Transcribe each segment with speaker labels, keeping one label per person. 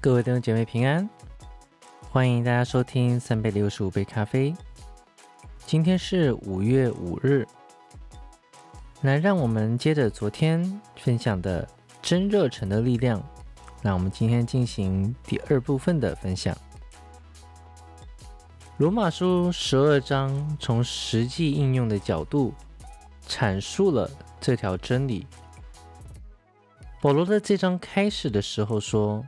Speaker 1: 各位弟兄姐妹平安，欢迎大家收听三百六十五杯咖啡。今天是五月五日，那让我们接着昨天分享的真热忱的力量，那我们今天进行第二部分的分享。罗马书十二章从实际应用的角度阐述了这条真理。保罗在这章开始的时候说。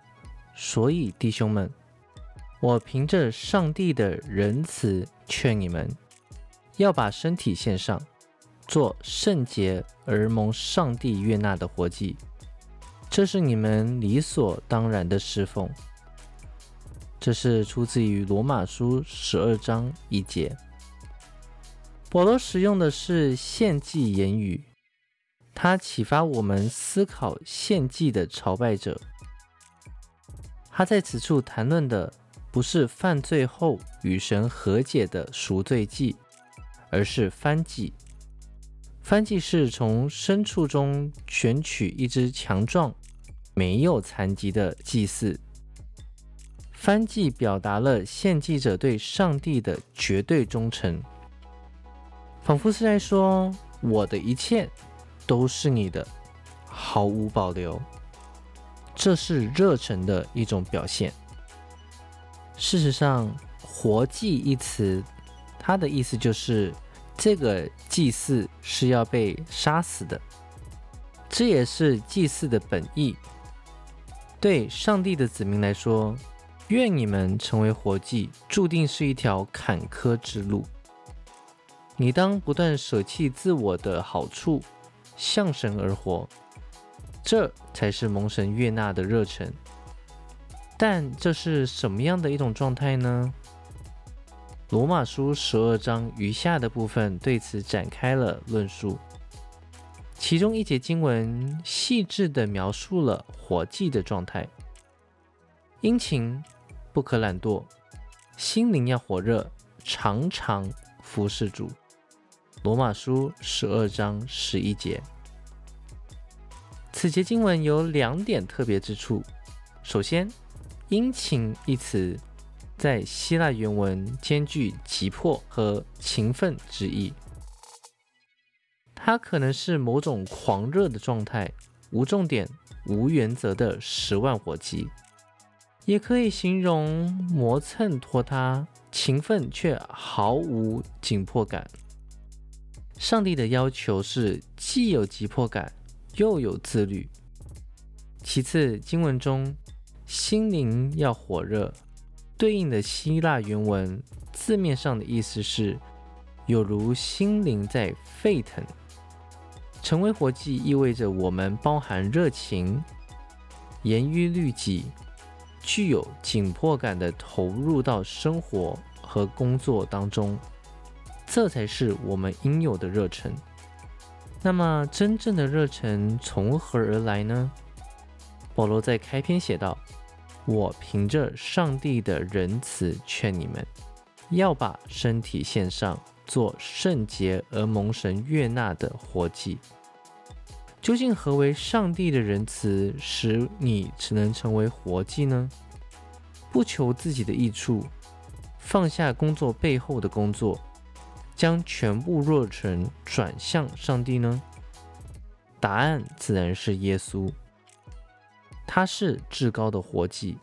Speaker 1: 所以，弟兄们，我凭着上帝的仁慈劝你们，要把身体献上，做圣洁而蒙上帝悦纳的活祭，这是你们理所当然的侍奉。这是出自于罗马书十二章一节。保罗使用的是献祭言语，他启发我们思考献祭的朝拜者。他在此处谈论的不是犯罪后与神和解的赎罪祭，而是翻祭。翻祭是从牲畜中选取一只强壮、没有残疾的祭祀。翻祭表达了献祭者对上帝的绝对忠诚，仿佛是在说：“我的一切都是你的，毫无保留。”这是热忱的一种表现。事实上，“活祭”一词，它的意思就是这个祭祀是要被杀死的。这也是祭祀的本意。对上帝的子民来说，愿你们成为活祭，注定是一条坎坷之路。你当不断舍弃自我的好处，向神而活。这才是蒙神悦纳的热忱，但这是什么样的一种状态呢？罗马书十二章余下的部分对此展开了论述，其中一节经文细致的描述了活祭的状态：殷勤不可懒惰，心灵要火热，常常服侍主。罗马书十二章十一节。此节经文有两点特别之处。首先，“殷勤”一词在希腊原文兼具急迫和勤奋之意，它可能是某种狂热的状态，无重点、无原则的十万火急，也可以形容磨蹭拖沓、勤奋却毫无紧迫感。上帝的要求是既有急迫感。又有自律。其次，经文中心灵要火热，对应的希腊原文字面上的意思是有如心灵在沸腾。成为活祭意味着我们包含热情、严于律己、具有紧迫感的投入到生活和工作当中，这才是我们应有的热忱。那么，真正的热忱从何而来呢？保罗在开篇写道：“我凭着上帝的仁慈劝你们，要把身体献上，做圣洁而蒙神悦纳的活祭。”究竟何为上帝的仁慈，使你只能成为活祭呢？不求自己的益处，放下工作背后的工作。将全部热忱转向上帝呢？答案自然是耶稣。他是至高的活祭，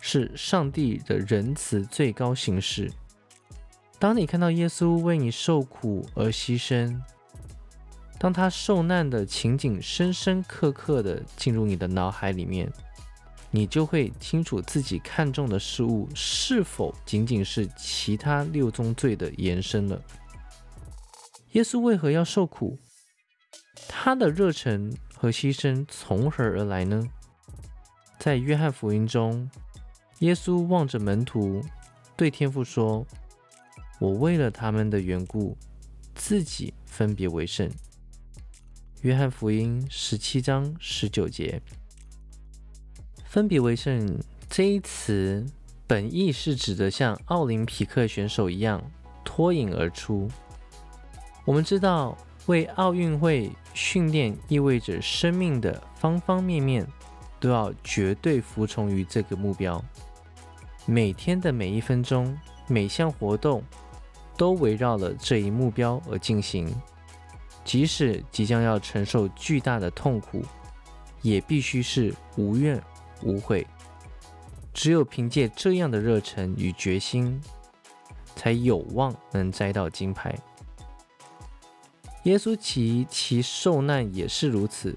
Speaker 1: 是上帝的仁慈最高形式。当你看到耶稣为你受苦而牺牲，当他受难的情景深深刻刻的进入你的脑海里面，你就会清楚自己看重的事物是否仅仅是其他六宗罪的延伸了。耶稣为何要受苦？他的热忱和牺牲从何而来呢？在约翰福音中，耶稣望着门徒，对天父说：“我为了他们的缘故，自己分别为圣。”约翰福音十七章十九节。分别为圣这一词本意是指的像奥林匹克选手一样脱颖而出。我们知道，为奥运会训练意味着生命的方方面面都要绝对服从于这个目标。每天的每一分钟、每项活动都围绕了这一目标而进行，即使即将要承受巨大的痛苦，也必须是无怨无悔。只有凭借这样的热忱与决心，才有望能摘到金牌。耶稣其其受难也是如此，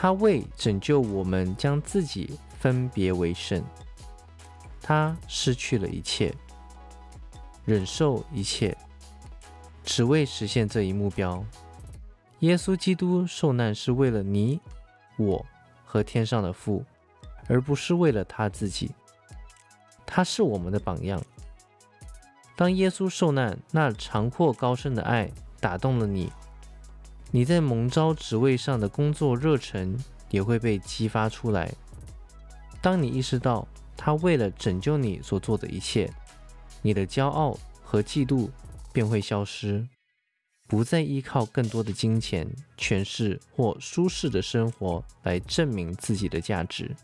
Speaker 1: 他为拯救我们将自己分别为圣，他失去了一切，忍受一切，只为实现这一目标。耶稣基督受难是为了你、我和天上的父。而不是为了他自己，他是我们的榜样。当耶稣受难，那长阔高深的爱打动了你，你在蒙召职位上的工作热忱也会被激发出来。当你意识到他为了拯救你所做的一切，你的骄傲和嫉妒便会消失，不再依靠更多的金钱、权势或舒适的生活来证明自己的价值。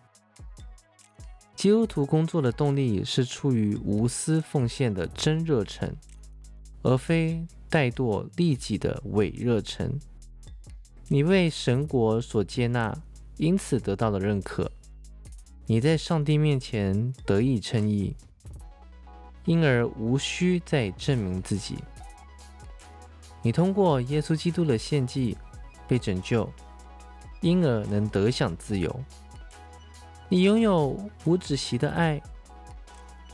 Speaker 1: 基督徒工作的动力是出于无私奉献的真热忱，而非怠惰利己的伪热忱。你为神国所接纳，因此得到了认可。你在上帝面前得以称义，因而无需再证明自己。你通过耶稣基督的献祭被拯救，因而能得享自由。你拥有无止息的爱，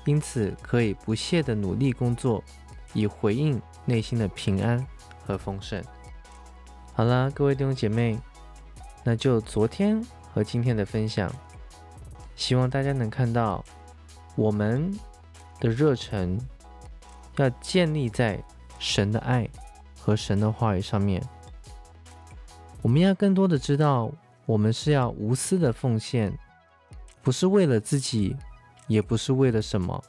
Speaker 1: 因此可以不懈的努力工作，以回应内心的平安和丰盛。好啦，各位弟兄姐妹，那就昨天和今天的分享，希望大家能看到我们的热忱要建立在神的爱和神的话语上面。我们要更多的知道，我们是要无私的奉献。不是为了自己，也不是为了什么，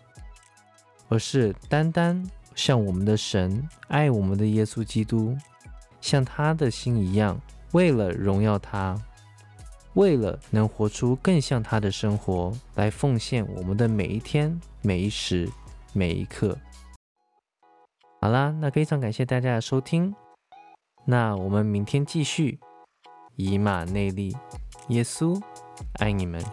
Speaker 1: 而是单单向我们的神爱我们的耶稣基督，像他的心一样，为了荣耀他，为了能活出更像他的生活，来奉献我们的每一天、每一时、每一刻。好啦，那非常感谢大家的收听，那我们明天继续以马内利，耶稣爱你们。